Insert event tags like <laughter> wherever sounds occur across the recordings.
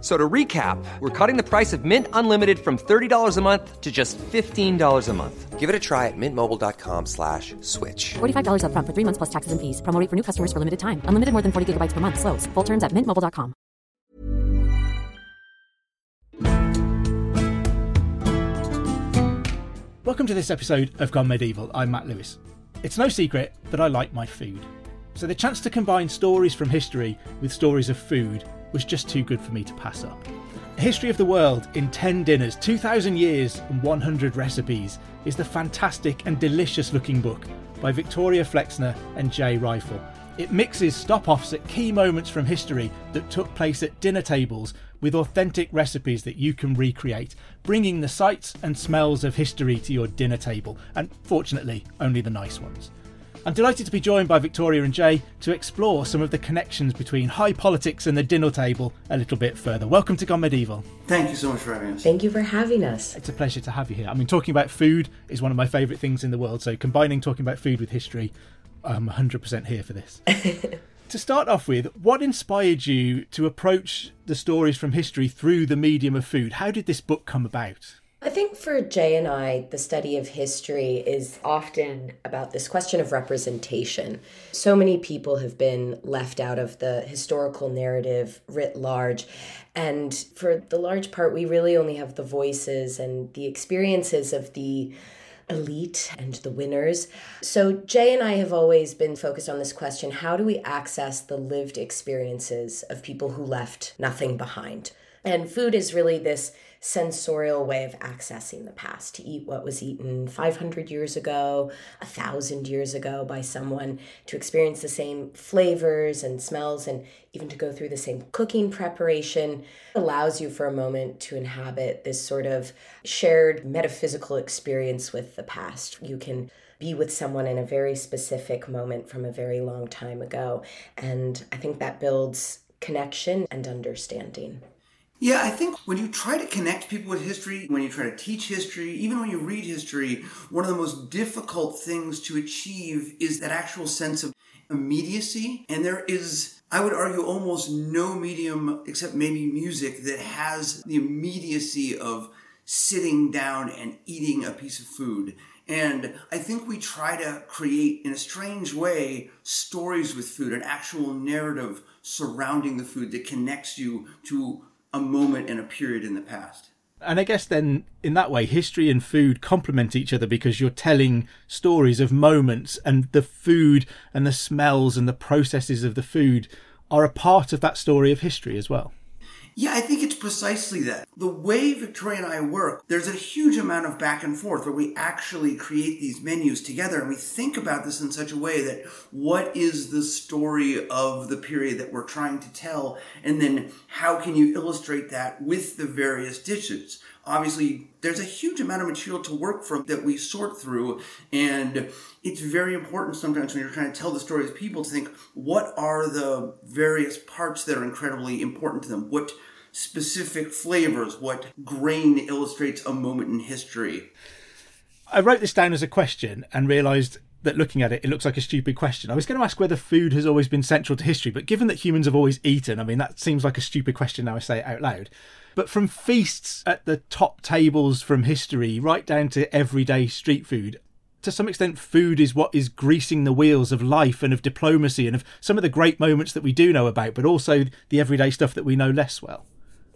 So to recap, we're cutting the price of Mint Unlimited from $30 a month to just $15 a month. Give it a try at mintmobile.com slash switch. $45 upfront for three months plus taxes and fees. Promo rate for new customers for limited time. Unlimited more than 40 gigabytes per month. Slows. Full terms at mintmobile.com. Welcome to this episode of Gone Medieval. I'm Matt Lewis. It's no secret that I like my food. So the chance to combine stories from history with stories of food was just too good for me to pass up. History of the World in 10 Dinners, 2,000 Years and 100 Recipes is the fantastic and delicious looking book by Victoria Flexner and Jay Reifel. It mixes stop offs at key moments from history that took place at dinner tables with authentic recipes that you can recreate, bringing the sights and smells of history to your dinner table, and fortunately, only the nice ones. I'm delighted to be joined by Victoria and Jay to explore some of the connections between high politics and the dinner table a little bit further. Welcome to Gone Medieval. Thank you so much for having us. Thank you for having us. It's a pleasure to have you here. I mean, talking about food is one of my favourite things in the world, so combining talking about food with history, I'm 100% here for this. <laughs> to start off with, what inspired you to approach the stories from history through the medium of food? How did this book come about? I think for Jay and I, the study of history is often about this question of representation. So many people have been left out of the historical narrative writ large. And for the large part, we really only have the voices and the experiences of the elite and the winners. So, Jay and I have always been focused on this question how do we access the lived experiences of people who left nothing behind? And food is really this sensorial way of accessing the past to eat what was eaten 500 years ago, a thousand years ago by someone, to experience the same flavors and smells, and even to go through the same cooking preparation allows you for a moment to inhabit this sort of shared metaphysical experience with the past. You can be with someone in a very specific moment from a very long time ago. And I think that builds connection and understanding. Yeah, I think when you try to connect people with history, when you try to teach history, even when you read history, one of the most difficult things to achieve is that actual sense of immediacy. And there is, I would argue, almost no medium except maybe music that has the immediacy of sitting down and eating a piece of food. And I think we try to create, in a strange way, stories with food, an actual narrative surrounding the food that connects you to a moment and a period in the past. And I guess then, in that way, history and food complement each other because you're telling stories of moments, and the food and the smells and the processes of the food are a part of that story of history as well. Yeah, I think precisely that. The way Victoria and I work, there's a huge amount of back and forth where we actually create these menus together and we think about this in such a way that what is the story of the period that we're trying to tell? And then how can you illustrate that with the various dishes? Obviously, there's a huge amount of material to work from that we sort through, and it's very important sometimes when you're trying to tell the story of people to think what are the various parts that are incredibly important to them? What specific flavors, what grain illustrates a moment in history. I wrote this down as a question and realised that looking at it, it looks like a stupid question. I was going to ask whether food has always been central to history, but given that humans have always eaten, I mean, that seems like a stupid question now I say it out loud. But from feasts at the top tables from history right down to everyday street food, to some extent, food is what is greasing the wheels of life and of diplomacy and of some of the great moments that we do know about, but also the everyday stuff that we know less well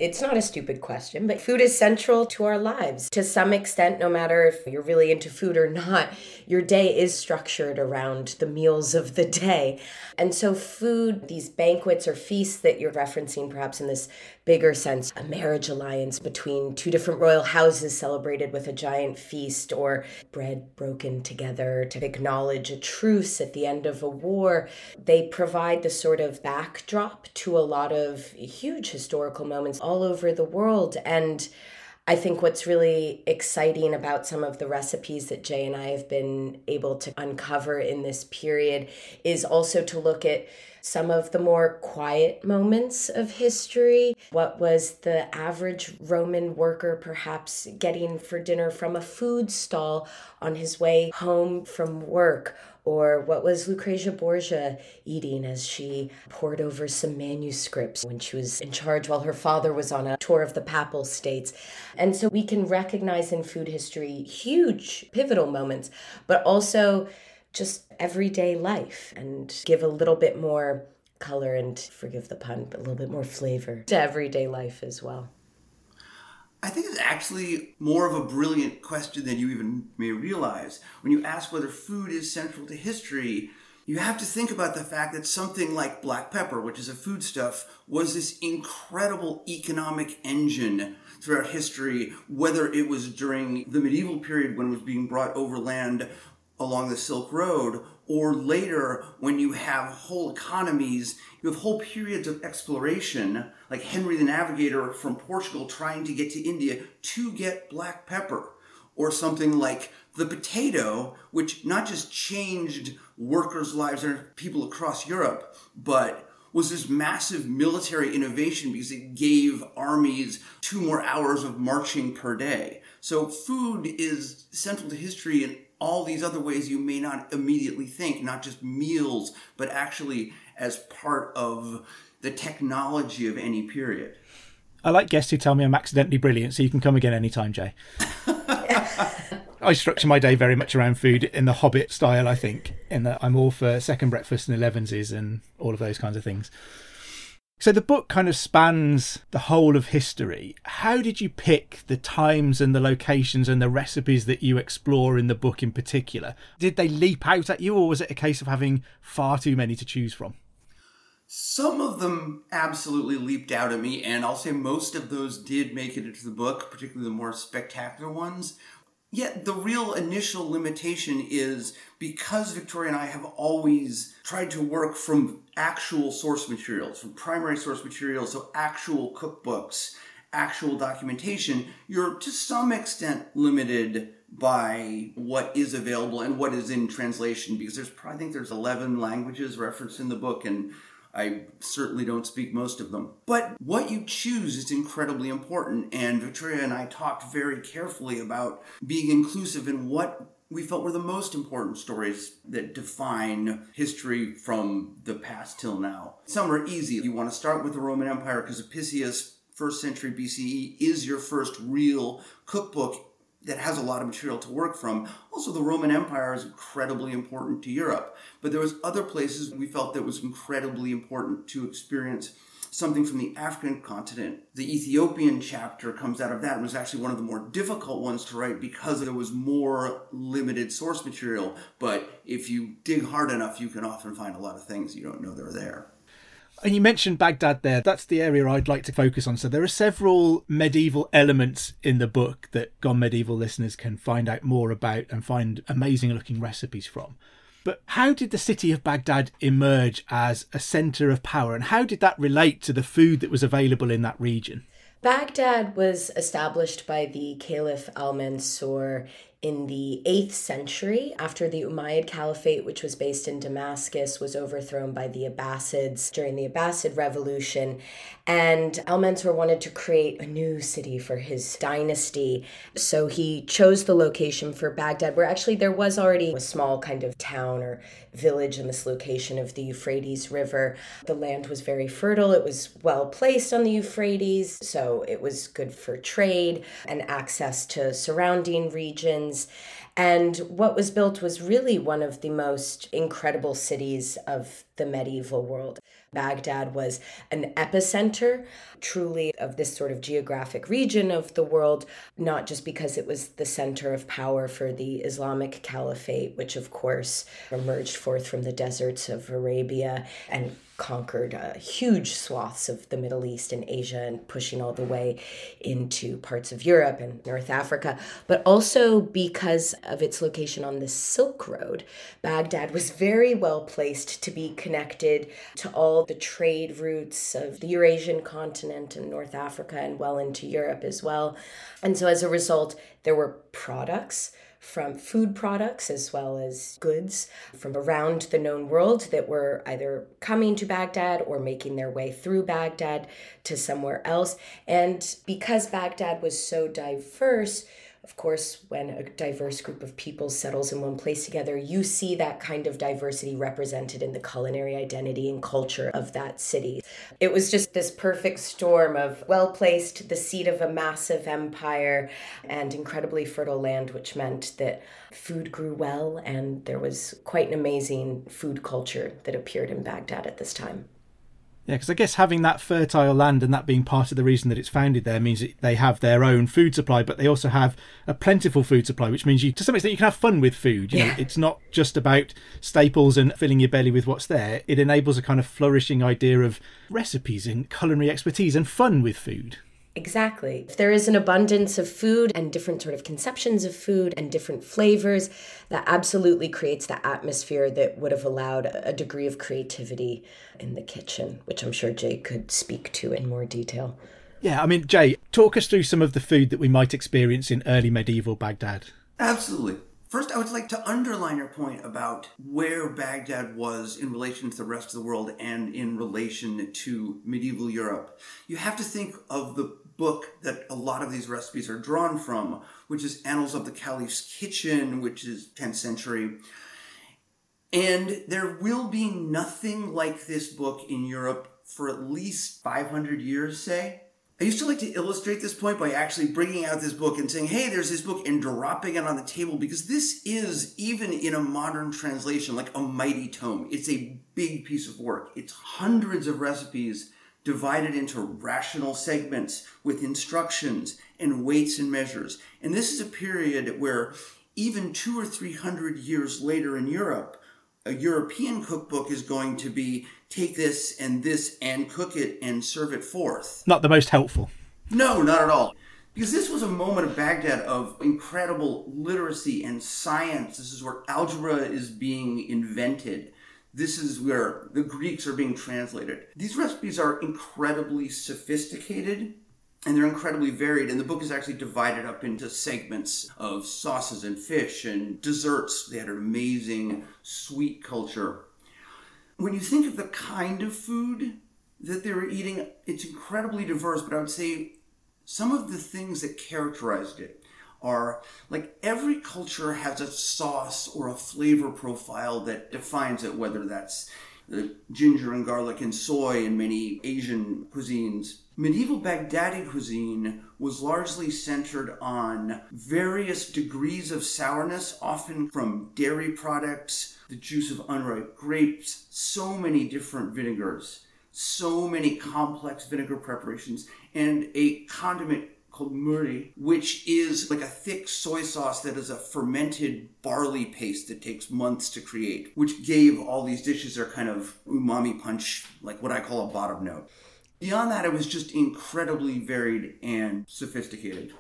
It's not a stupid question, but food is central to our lives. To some extent, no matter if you're really into food or not, your day is structured around the meals of the day. And so, food, these banquets or feasts that you're referencing, perhaps in this bigger sense, a marriage alliance between two different royal houses celebrated with a giant feast, or bread broken together to acknowledge a truce at the end of a war, they provide the sort of backdrop to a lot of huge historical moments all over the world. And I think what's really exciting about some of the recipes that Jay and I have been able to uncover in this period is also to look at some of the more quiet moments of history. What was the average Roman worker perhaps getting for dinner from a food stall on his way home from work? Or what was Lucrezia Borgia eating as she pored over some manuscripts when she was in charge while her father was on a tour of the Papal States? And so we can recognize in food history huge pivotal moments, but also just everyday life and give a little bit more color and forgive the pun, but a little bit more flavor to everyday life as well. I think it's actually more of a brilliant question than you even may realize. When you ask whether food is central to history, you have to think about the fact that something like black pepper, which is a foodstuff, was this incredible economic engine throughout history, whether it was during the medieval period when it was being brought overland along the Silk Road, or later when you have whole economies, you have whole periods of exploration, like Henry the Navigator from Portugal trying to get to India to get black pepper, or something like the potato, which not just changed workers' lives and people across Europe, but was this massive military innovation because it gave armies two more hours of marching per day. So food is central to history in all these other ways you may not immediately think, not just meals, but actually as part of the technology of any period. I like guests who tell me I'm accidentally brilliant, so you can come again anytime, Jay. <laughs> I structure my day very much around food in the Hobbit style, I think, in that I'm all for second breakfast and elevenses and all of those kinds of things. So the book kind of spans the whole of history. How did you pick the times and the locations and the recipes that you explore in the book in particular? Did they leap out at you, or was it a case of having far too many to choose from? Some of them absolutely leaped out at me, and I'll say most of those did make it into the book, particularly the more spectacular ones. Yet the real initial limitation is because Victoria and I have always tried to work from actual source materials, from primary source materials, so actual cookbooks, actual documentation, you're to some extent limited by what is available and what is in translation because there's I think there's 11 languages referenced in the book and I certainly don't speak most of them. But what you choose is incredibly important, and Victoria and I talked very carefully about being inclusive in what we felt were the most important stories that define history from the past till now. Some are easy. You want to start with the Roman Empire because Apicius, first century BCE, is your first real cookbook that has a lot of material to work from. Also, the Roman Empire is incredibly important to Europe, but there was other places we felt that was incredibly important to experience something from the African continent. The Ethiopian chapter comes out of that and was actually one of the more difficult ones to write because there was more limited source material. But if you dig hard enough, you can often find a lot of things you don't know they're there. And you mentioned Baghdad there. That's the area I'd like to focus on. So there are several medieval elements in the book that Gone Medieval listeners can find out more about and find amazing looking recipes from. But how did the city of Baghdad emerge as a centre of power and how did that relate to the food that was available in that region? Baghdad was established by the Caliph Al Mansur in the 8th century after the Umayyad Caliphate, which was based in Damascus, was overthrown by the Abbasids during the Abbasid Revolution. And Al Mansur wanted to create a new city for his dynasty. So he chose the location for Baghdad, where actually there was already a small kind of town or village in this location of the Euphrates River. The land was very fertile, it was well placed on the Euphrates, so it was good for trade and access to surrounding regions. And what was built was really one of the most incredible cities of the medieval world. Baghdad was an epicenter, truly, of this sort of geographic region of the world, not just because it was the center of power for the Islamic Caliphate, which of course emerged forth from the deserts of Arabia and conquered uh, huge swaths of the Middle East and Asia and pushing all the way into parts of Europe and North Africa, but also because of its location on the Silk Road. Baghdad was very well placed to be connected to all the trade routes of the Eurasian continent and North Africa and well into Europe as well. And so as a result, there were products from food products as well as goods from around the known world that were either coming to Baghdad or making their way through Baghdad to somewhere else. And because Baghdad was so diverse, of course, when a diverse group of people settles in one place together, you see that kind of diversity represented in the culinary identity and culture of that city. It was just this perfect storm of well placed, the seat of a massive empire, and incredibly fertile land, which meant that food grew well and there was quite an amazing food culture that appeared in Baghdad at this time. Yeah, because I guess having that fertile land and that being part of the reason that it's founded there means that they have their own food supply, but they also have a plentiful food supply, which means you, to some extent, you can have fun with food. You yeah. know, it's not just about staples and filling your belly with what's there. It enables a kind of flourishing idea of recipes and culinary expertise and fun with food. Exactly. If there is an abundance of food and different sort of conceptions of food and different flavors, that absolutely creates the atmosphere that would have allowed a degree of creativity in the kitchen, which I'm sure Jay could speak to in more detail. Yeah, I mean, Jay, talk us through some of the food that we might experience in early medieval Baghdad. Absolutely. First, I would like to underline your point about where Baghdad was in relation to the rest of the world and in relation to medieval Europe. You have to think of the book that a lot of these recipes are drawn from, which is Annals of the Caliph's Kitchen, which is 10th century. And there will be nothing like this book in Europe for at least 500 years, say. I used to like to illustrate this point by actually bringing out this book and saying, hey, there's this book, and dropping it on the table because this is, even in a modern translation, like a mighty tome. It's a big piece of work. It's hundreds of recipes divided into rational segments with instructions and weights and measures. And this is a period where even two or three hundred years later in Europe, a European cookbook is going to be take this and this and cook it and serve it forth. Not the most helpful. No, not at all. Because this was a moment of Baghdad of incredible literacy and science. This is where algebra is being invented. This is where the Greeks are being translated. These recipes are incredibly sophisticated and they're incredibly varied. And the book is actually divided up into segments of sauces and fish and desserts. They had an amazing sweet culture. When you think of the kind of food that they were eating, it's incredibly diverse, but I would say some of the things that characterized it are like every culture has a sauce or a flavor profile that defines it, whether that's the ginger and garlic and soy in many Asian cuisines. Medieval Baghdadi cuisine was largely centered on various degrees of sourness, often from dairy products, the juice of unripe grapes, so many different vinegars, so many complex vinegar preparations, and a condiment called murri, which is like a thick soy sauce that is a fermented barley paste that takes months to create, which gave all these dishes their kind of umami punch, like what I call a bottom note. Beyond that, it was just incredibly varied and sophisticated.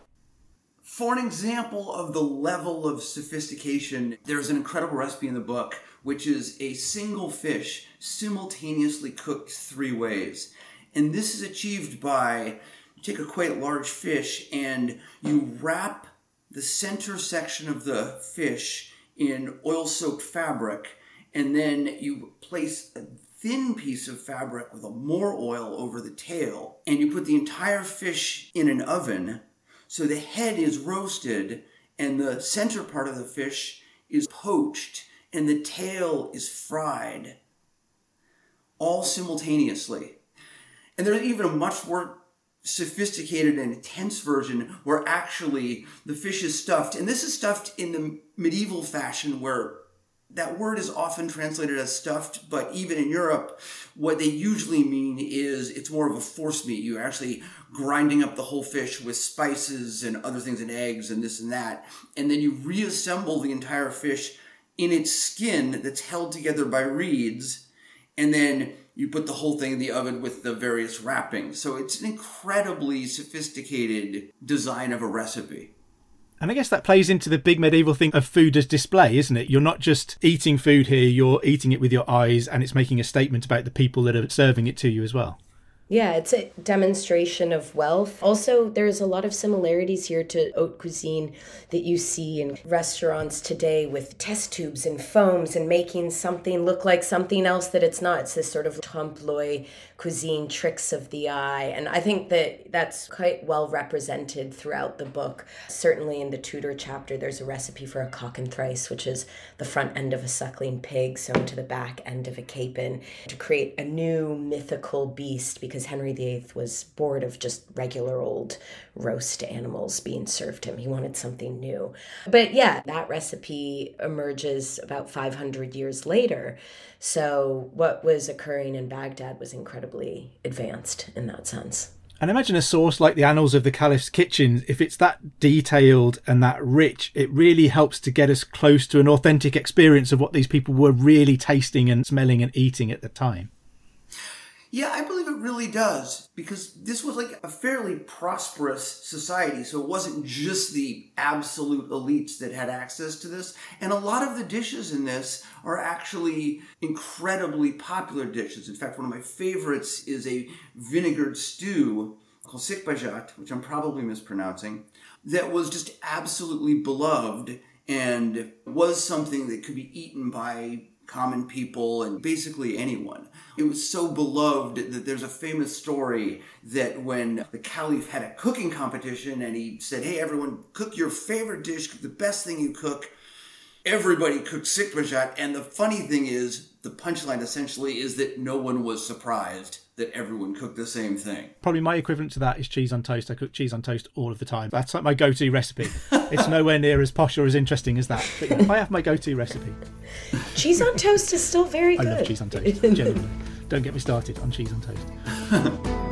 For an example of the level of sophistication, there's an incredible recipe in the book, which is a single fish simultaneously cooked three ways. And this is achieved by take a quite large fish and you wrap the center section of the fish in oil soaked fabric and then you place a thin piece of fabric with a more oil over the tail and you put the entire fish in an oven. So the head is roasted and the center part of the fish is poached and the tail is fried all simultaneously. And there's even a much more sophisticated and intense version where actually the fish is stuffed and this is stuffed in the medieval fashion where that word is often translated as stuffed, but even in Europe, what they usually mean is it's more of a force meat. You're actually grinding up the whole fish with spices and other things and eggs and this and that. And then you reassemble the entire fish in its skin that's held together by reeds. And then you put the whole thing in the oven with the various wrappings. So it's an incredibly sophisticated design of a recipe. And I guess that plays into the big medieval thing of food as display, isn't it? You're not just eating food here, you're eating it with your eyes and it's making a statement about the people that are serving it to you as well. Yeah, it's a demonstration of wealth. Also, there's a lot of similarities here to haute cuisine that you see in restaurants today with test tubes and foams and making something look like something else that it's not. It's this sort of trompe l'oeil cuisine tricks of the eye. And I think that that's quite well represented throughout the book. Certainly in the Tudor chapter, there's a recipe for a cockentrice which is the front end of a suckling pig sewn to the back end of a capon to create a new mythical beast because Henry VIII was bored of just regular old roast animals being served him. He wanted something new. But yeah, that recipe emerges about 500 years later. So what was occurring in Baghdad was incredibly advanced in that sense. And imagine a source like the Annals of the Caliph's Kitchen, if it's that detailed and that rich, it really helps to get us close to an authentic experience of what these people were really tasting and smelling and eating at the time. Yeah, I believe it really does because this was like a fairly prosperous society. So it wasn't just the absolute elites that had access to this. And a lot of the dishes in this are actually incredibly popular dishes. In fact, one of my favorites is a vinegared stew called sikbajat, which I'm probably mispronouncing, that was just absolutely beloved and was something that could be eaten by common people and basically anyone. It was so beloved that there's a famous story that when the caliph had a cooking competition and he said, Hey, everyone, cook your favorite dish, the best thing you cook. Everybody cooked sikbajat. And the funny thing is, the punchline essentially is that no one was surprised that everyone cooked the same thing. Probably my equivalent to that is cheese on toast. I cook cheese on toast all of the time. That's like my go to recipe. <laughs> it's nowhere near as posh or as interesting as that. But yeah, I have my go to recipe. Cheese on toast is still very good. I love cheese on <laughs> toast, genuinely. Don't get me started on cheese on toast. <laughs>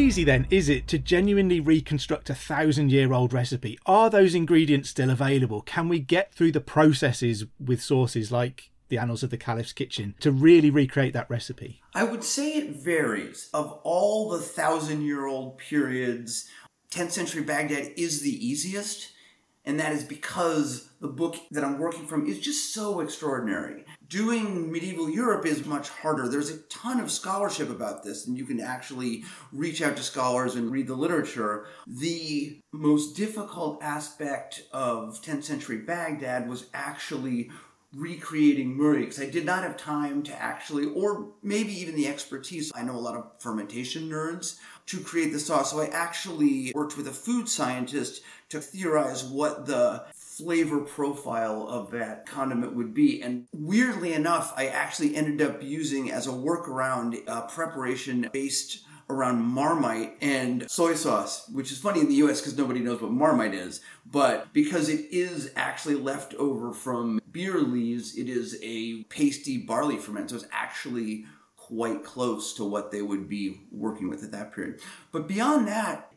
easy then is it to genuinely reconstruct a thousand year old recipe? Are those ingredients still available? Can we get through the processes with sources like the Annals of the Caliph's Kitchen to really recreate that recipe? I would say it varies. Of all the thousand year old periods, 10th century Baghdad is the easiest. And that is because the book that I'm working from is just so extraordinary. Doing medieval Europe is much harder. There's a ton of scholarship about this, and you can actually reach out to scholars and read the literature. The most difficult aspect of 10th century Baghdad was actually recreating Murri because I did not have time to actually, or maybe even the expertise. I know a lot of fermentation nerds to create the sauce. So I actually worked with a food scientist to theorize what the flavor profile of that condiment would be. And weirdly enough, I actually ended up using as a workaround uh, preparation based around Marmite and soy sauce, which is funny in the US because nobody knows what Marmite is. But because it is actually left over from beer leaves, it is a pasty barley ferment. So it's actually quite close to what they would be working with at that period. But beyond that,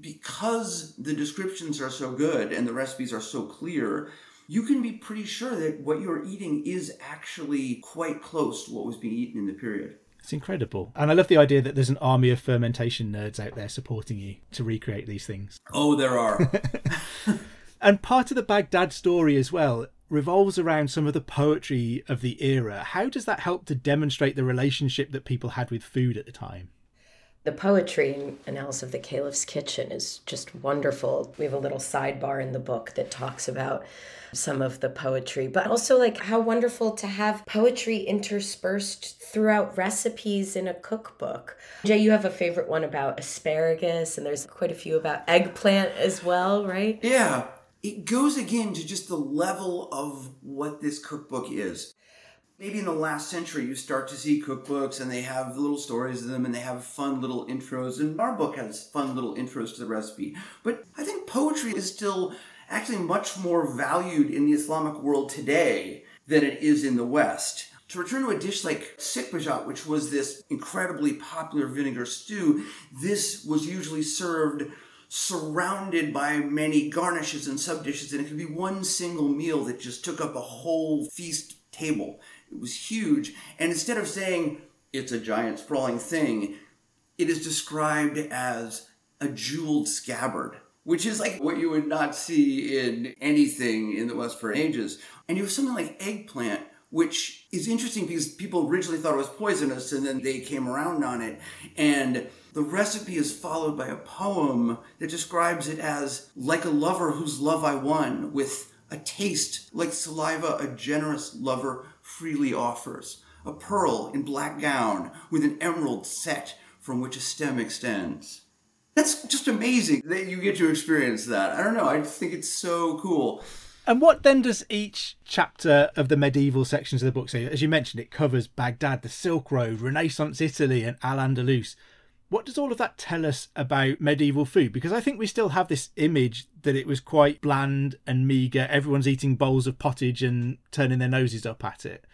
because the descriptions are so good and the recipes are so clear, you can be pretty sure that what you're eating is actually quite close to what was being eaten in the period. It's incredible. And I love the idea that there's an army of fermentation nerds out there supporting you to recreate these things. Oh, there are. <laughs> <laughs> and part of the Baghdad story as well revolves around some of the poetry of the era. How does that help to demonstrate the relationship that people had with food at the time? The poetry in Annals of the Caliph's Kitchen is just wonderful. We have a little sidebar in the book that talks about some of the poetry, but also like how wonderful to have poetry interspersed throughout recipes in a cookbook. Jay, you have a favorite one about asparagus, and there's quite a few about eggplant as well, right? Yeah. It goes again to just the level of what this cookbook is maybe in the last century you start to see cookbooks and they have little stories in them and they have fun little intros. And our book has fun little intros to the recipe. But i think poetry is still actually much more valued in the islamic world today than it is in the west. To return to a dish like sikbajat, which was this incredibly popular vinegar stew, this was usually served surrounded by many garnishes and sub dishes, and it could be one single meal that just took up a whole feast table. It was huge. And instead of saying it's a giant sprawling thing, it is described as a jeweled scabbard, which is like what you would not see in anything in the West for ages. And you have something like eggplant, which is interesting because people originally thought it was poisonous and then they came around on it. And the recipe is followed by a poem that describes it as like a lover whose love I won, with a taste like saliva a generous lover freely offers, a pearl in black gown with an emerald set from which a stem extends. That's just amazing that you get to experience that. I don't know, I think it's so cool. And what then does each chapter of the medieval sections of the book say? As you mentioned, it covers Baghdad, the Silk Road, Renaissance Italy, and Al Andalus. What does all of that tell us about medieval food? Because I think we still have this image that it was quite bland and meagre. Everyone's eating bowls of pottage and turning their noses up at it.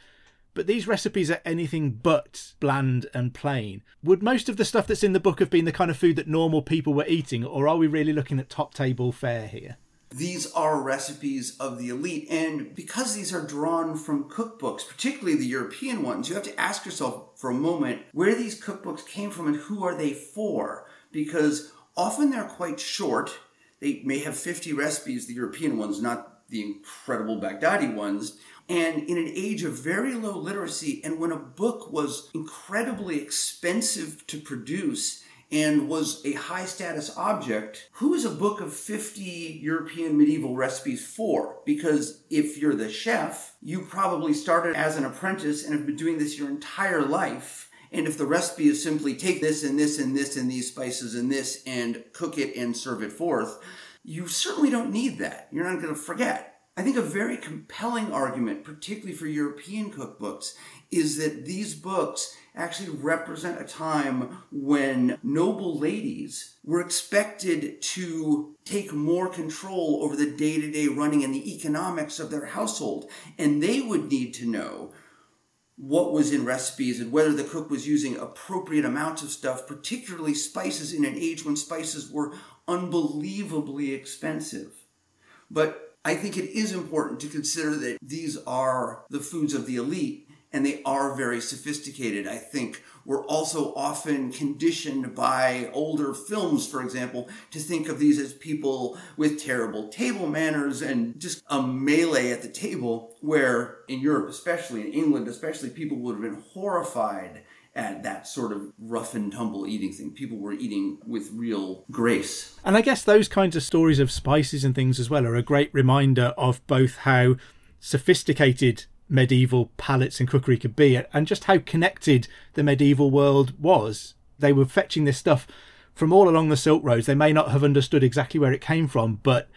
But these recipes are anything but bland and plain. Would most of the stuff that's in the book have been the kind of food that normal people were eating, or are we really looking at top table fare here? These are recipes of the elite, and because these are drawn from cookbooks, particularly the European ones, you have to ask yourself for a moment where these cookbooks came from and who are they for? Because often they're quite short. They may have 50 recipes, the European ones, not the incredible Baghdadi ones. And in an age of very low literacy, and when a book was incredibly expensive to produce, and was a high status object, who is a book of 50 European medieval recipes for? Because if you're the chef, you probably started as an apprentice and have been doing this your entire life. And if the recipe is simply take this and this and this and these spices and this and cook it and serve it forth, you certainly don't need that. You're not going to forget. I think a very compelling argument, particularly for European cookbooks, is that these books actually represent a time when noble ladies were expected to take more control over the day to day running and the economics of their household. And they would need to know what was in recipes and whether the cook was using appropriate amounts of stuff, particularly spices in an age when spices were unbelievably expensive. But I think it is important to consider that these are the foods of the elite and they are very sophisticated. I think we're also often conditioned by older films, for example, to think of these as people with terrible table manners and just a melee at the table, where in Europe, especially in England, especially, people would have been horrified at that sort of rough and tumble eating thing. People were eating with real grace. And I guess those kinds of stories of spices and things as well are a great reminder of both how sophisticated medieval palates and cookery could be and just how connected the medieval world was. They were fetching this stuff from all along the Silk Roads. They may not have understood exactly where it came from, but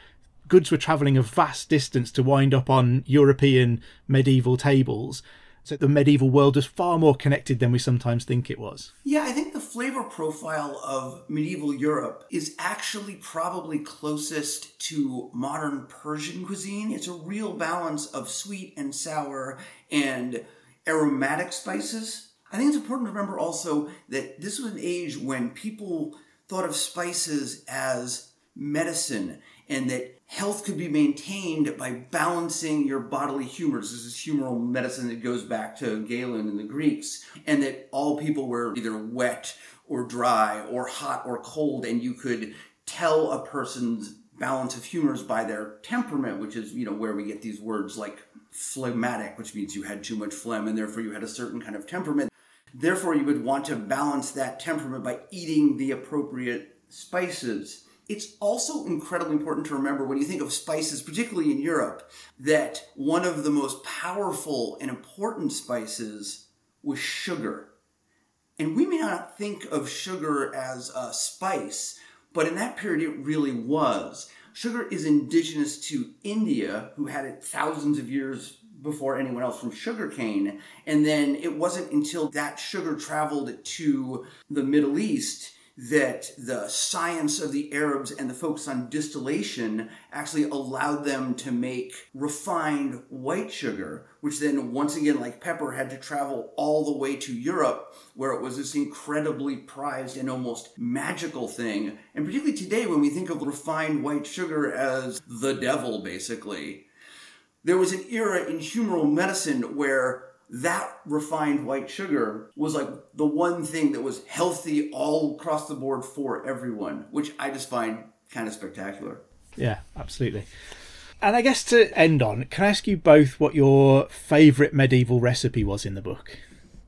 goods were travelling a vast distance to wind up on European medieval tables. So the medieval world was far more connected than we sometimes think it was. Yeah, I think flavor profile of medieval Europe is actually probably closest to modern Persian cuisine. It's a real balance of sweet and sour and aromatic spices. I think it's important to remember also that this was an age when people thought of spices as medicine and that health could be maintained by balancing your bodily humors. This is humoral medicine that goes back to Galen and the Greeks, and that all people were either wet or dry or hot or cold, and you could tell a person's balance of humors by their temperament, which is, you know, where we get these words like phlegmatic, which means you had too much phlegm and therefore you had a certain kind of temperament. Therefore, you would want to balance that temperament by eating the appropriate spices it's also incredibly important to remember when you think of spices, particularly in Europe, that one of the most powerful and important spices was sugar. And we may not think of sugar as a spice, but in that period it really was. Sugar is indigenous to India, who had it thousands of years before anyone else from sugarcane. And then it wasn't until that sugar traveled to the Middle East that the science of the Arabs and the focus on distillation actually allowed them to make refined white sugar, which then, once again, like pepper, had to travel all the way to Europe, where it was this incredibly prized and almost magical thing. And particularly today, when we think of refined white sugar as the devil, basically, there was an era in humoral medicine where that refined white sugar was like the one thing that was healthy all across the board for everyone, which I just find kind of spectacular. Yeah, absolutely. And I guess to end on, can I ask you both what your favourite medieval recipe was in the book?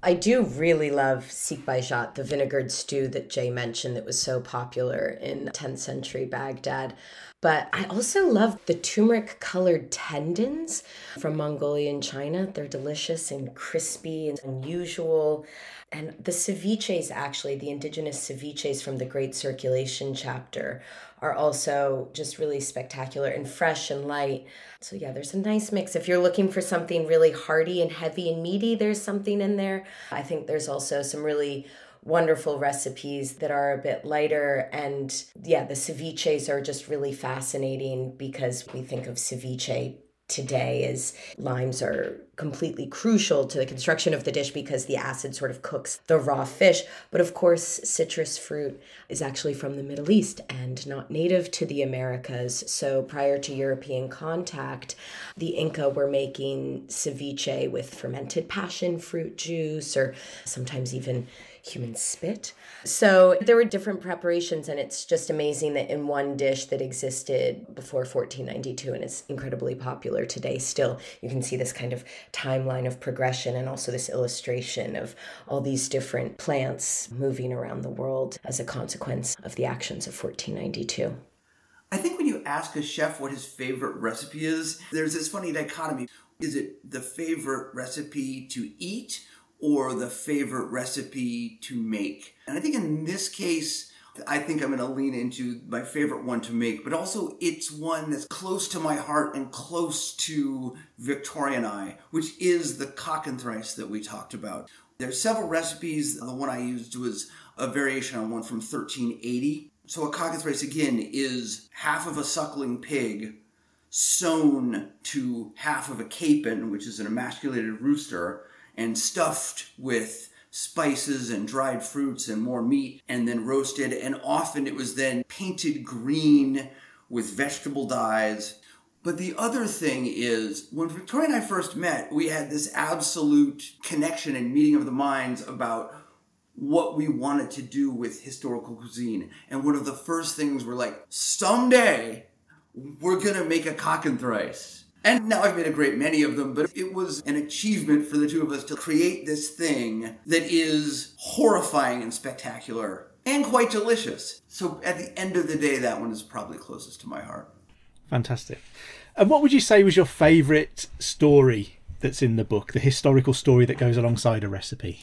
I do really love sikbayjat, the vinegared stew that Jay mentioned that was so popular in 10th century Baghdad. But I also love the turmeric colored tendons from Mongolia and China. They're delicious and crispy and unusual. And the ceviches, actually, the indigenous ceviches from the Great Circulation chapter, are also just really spectacular and fresh and light. So, yeah, there's a nice mix. If you're looking for something really hearty and heavy and meaty, there's something in there. I think there's also some really wonderful recipes that are a bit lighter. And yeah, the ceviches are just really fascinating because we think of ceviche today is limes are completely crucial to the construction of the dish because the acid sort of cooks the raw fish. But of course, citrus fruit is actually from the Middle East and not native to the Americas. So prior to European contact, the Inca were making ceviche with fermented passion fruit juice or sometimes even human spit. So there were different preparations, and it's just amazing that in one dish that existed before 1492 and is incredibly popular today, still, you can see this kind of timeline of progression and also this illustration of all these different plants moving around the world as a consequence of the actions of 1492. I think when you ask a chef what his favorite recipe is, there's this funny dichotomy. Is it the favorite recipe to eat or the favorite recipe to make. And I think in this case, I think I'm going to lean into my favorite one to make, but also it's one that's close to my heart and close to Victoria and I, which is the cockentrice that we talked about. There's several recipes. The one I used was a variation on one from 1380. So a cockentrice again is half of a suckling pig sewn to half of a capon, which is an emasculated rooster, and stuffed with spices and dried fruits and more meat and then roasted. And often it was then painted green with vegetable dyes. But the other thing is, when Victoria and I first met, we had this absolute connection and meeting of the minds about what we wanted to do with historical cuisine. And one of the first things we're like, someday we're gonna make a cock And now I've made a great many of them, but it was an achievement for the two of us to create this thing that is horrifying and spectacular and quite delicious. So at the end of the day, that one is probably closest to my heart. Fantastic. And what would you say was your favourite story that's in the book, the historical story that goes alongside a recipe?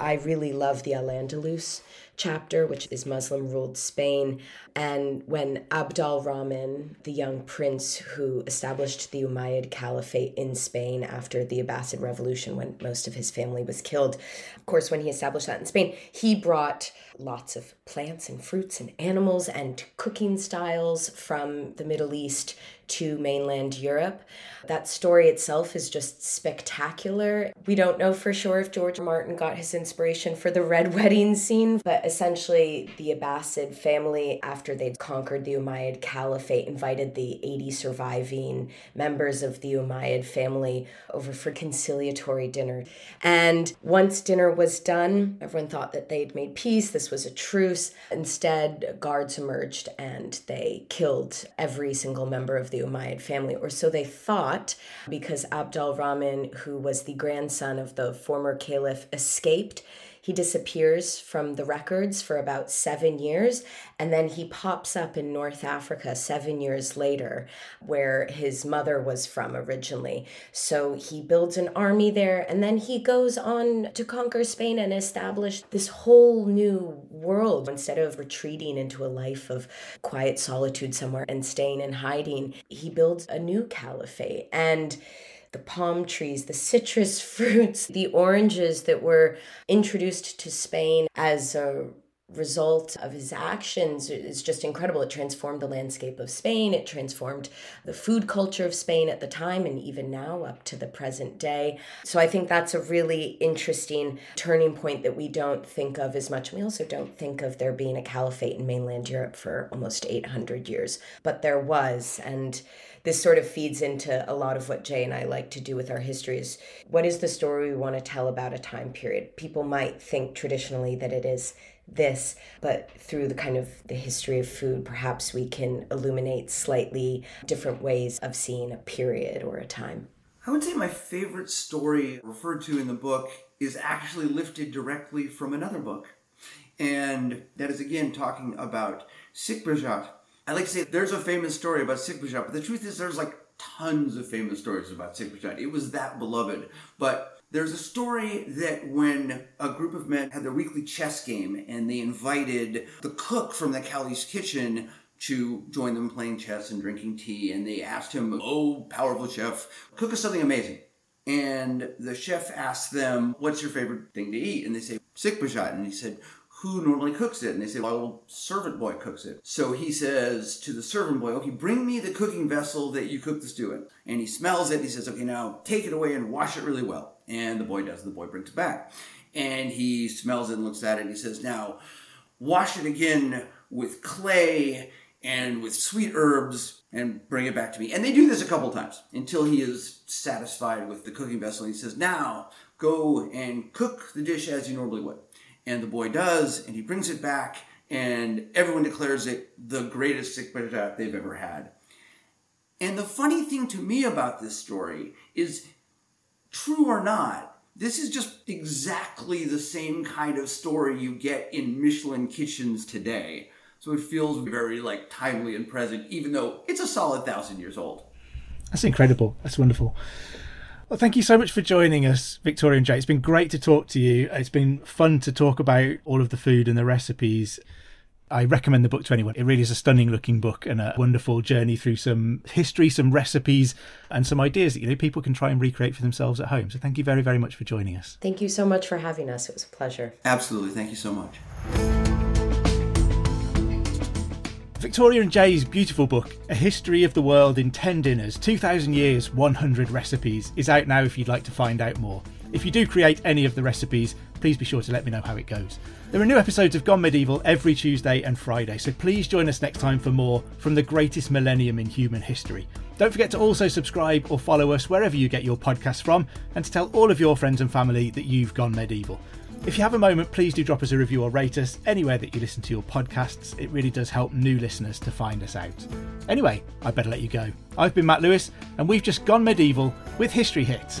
I really love the Al Andalus chapter, which is Muslim ruled Spain. And when Abd al Rahman, the young prince who established the Umayyad Caliphate in Spain after the Abbasid Revolution, when most of his family was killed, of course, when he established that in Spain, he brought lots of plants and fruits and animals and cooking styles from the Middle East to mainland Europe. That story itself is just spectacular. We don't know for sure if George Martin got his inspiration for the red <laughs> wedding scene, but essentially the Abbasid family, after they'd conquered the Umayyad Caliphate, invited the 80 surviving members of the Umayyad family over for conciliatory dinner. And once dinner was done, everyone thought that they'd made peace. This was a truce. Instead, guards emerged and they killed every single member of the Umayyad family, or so they thought, because Abd al Rahman, who was the grandson of the former caliph, escaped he disappears from the records for about seven years, and then he pops up in North Africa seven years later, where his mother was from originally. So he builds an army there, and then he goes on to conquer Spain and establish this whole new world. Instead of retreating into a life of quiet solitude somewhere and staying in hiding, he builds a new caliphate. And the palm trees, the citrus <laughs> fruits, the oranges that were introduced to Spain as a result of his actions is just incredible. It transformed the landscape of Spain, it transformed the food culture of Spain at the time and even now up to the present day. So I think that's a really interesting turning point that we don't think of as much. We also don't think of there being a caliphate in mainland Europe for almost 800 years, but there was. And this sort of feeds into a lot of what Jay and I like to do with our histories. What is the story we want to tell about a time period? People might think traditionally that it is this but through the kind of the history of food perhaps we can illuminate slightly different ways of seeing a period or a time I would say my favorite story referred to in the book is actually lifted directly from another book. And that is again talking about Sikbajat, I like to say there's a famous story about Sikbajat, but the truth is there's like tons of famous stories about Sikbajat. It was that beloved. But there's a story that when a group of men had their weekly chess game and they invited the cook from the Caliph's kitchen to join them playing chess and drinking tea, and they asked him, Oh, powerful chef, cook us something amazing. And the chef asked them, What's your favorite thing to eat? And they say, Sikbajat. And he said, who normally cooks it? And they say, well, servant boy cooks it. So he says to the servant boy, okay, bring me the cooking vessel that you cook the stew in. And he smells it. he says, okay, now take it away and wash it really well. And the boy does. The boy brings it back. And he smells it and looks at it. And he says, now wash it again with clay and with sweet herbs and bring it back to me. And they do this a couple times until he is satisfied with the cooking vessel. And he says, now go and cook the dish as you normally would. And the boy does, and he brings it back, and everyone declares it the greatest sikbajat they've ever had. And the funny thing to me about this story is, true or not, this is just exactly the same kind of story you get in Michelin kitchens today. So it feels very like timely and present, even though it's a solid thousand years old. That's incredible. That's wonderful. Well, thank you so much for joining us, Victoria and Jay. It's been great to talk to you. It's been fun to talk about all of the food and the recipes. I recommend the book to anyone. It really is a stunning looking book and a wonderful journey through some history, some recipes, and some ideas that you know people can try and recreate for themselves at home. So thank you very, very much for joining us. Thank you so much for having us. It was a pleasure. Absolutely. Thank you so much. Victoria and Jay's beautiful book, A History of the World in 10 Dinners 2000 Years, 100 Recipes, is out now if you'd like to find out more. If you do create any of the recipes, please be sure to let me know how it goes. There are new episodes of Gone Medieval every Tuesday and Friday, so please join us next time for more from the greatest millennium in human history. Don't forget to also subscribe or follow us wherever you get your podcasts from, and to tell all of your friends and family that you've gone medieval. If you have a moment, please do drop us a review or rate us anywhere that you listen to your podcasts. It really does help new listeners to find us out. Anyway, I better let you go. I've been Matt Lewis, and we've just gone medieval with History Hit.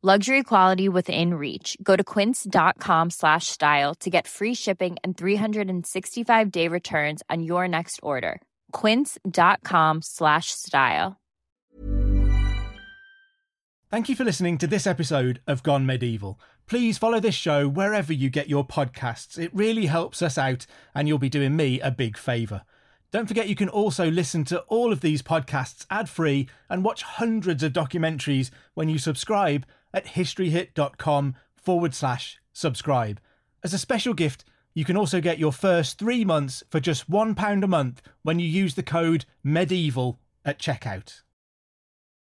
Luxury quality within reach. Go to quince.com slash style to get free shipping and 365 day returns on your next order. Quince.com slash style. Thank you for listening to this episode of Gone Medieval. Please follow this show wherever you get your podcasts. It really helps us out, and you'll be doing me a big favour. Don't forget you can also listen to all of these podcasts ad free and watch hundreds of documentaries when you subscribe at historyhit.com forward slash subscribe. As a special gift, you can also get your first three months for just £1 a month when you use the code MEDIEVAL at checkout.